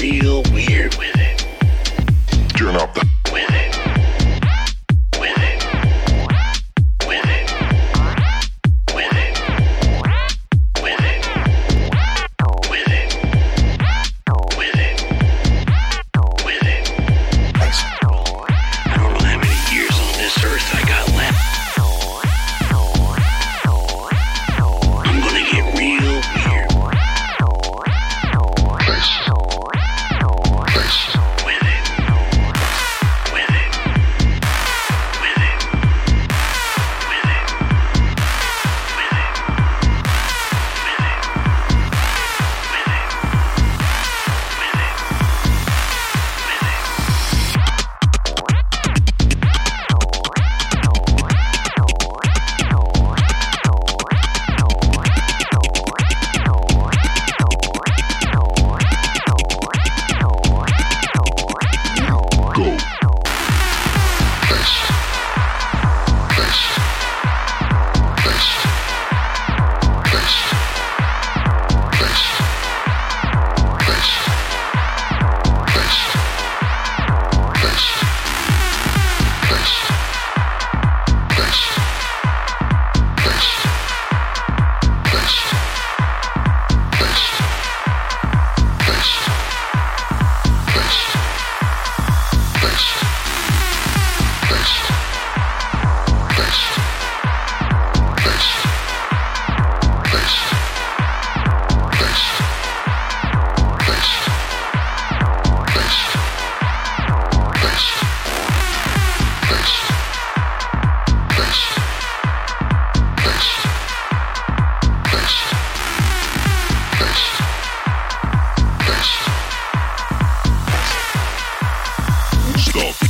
real weird with it. Turn off the Place. Place. Stop.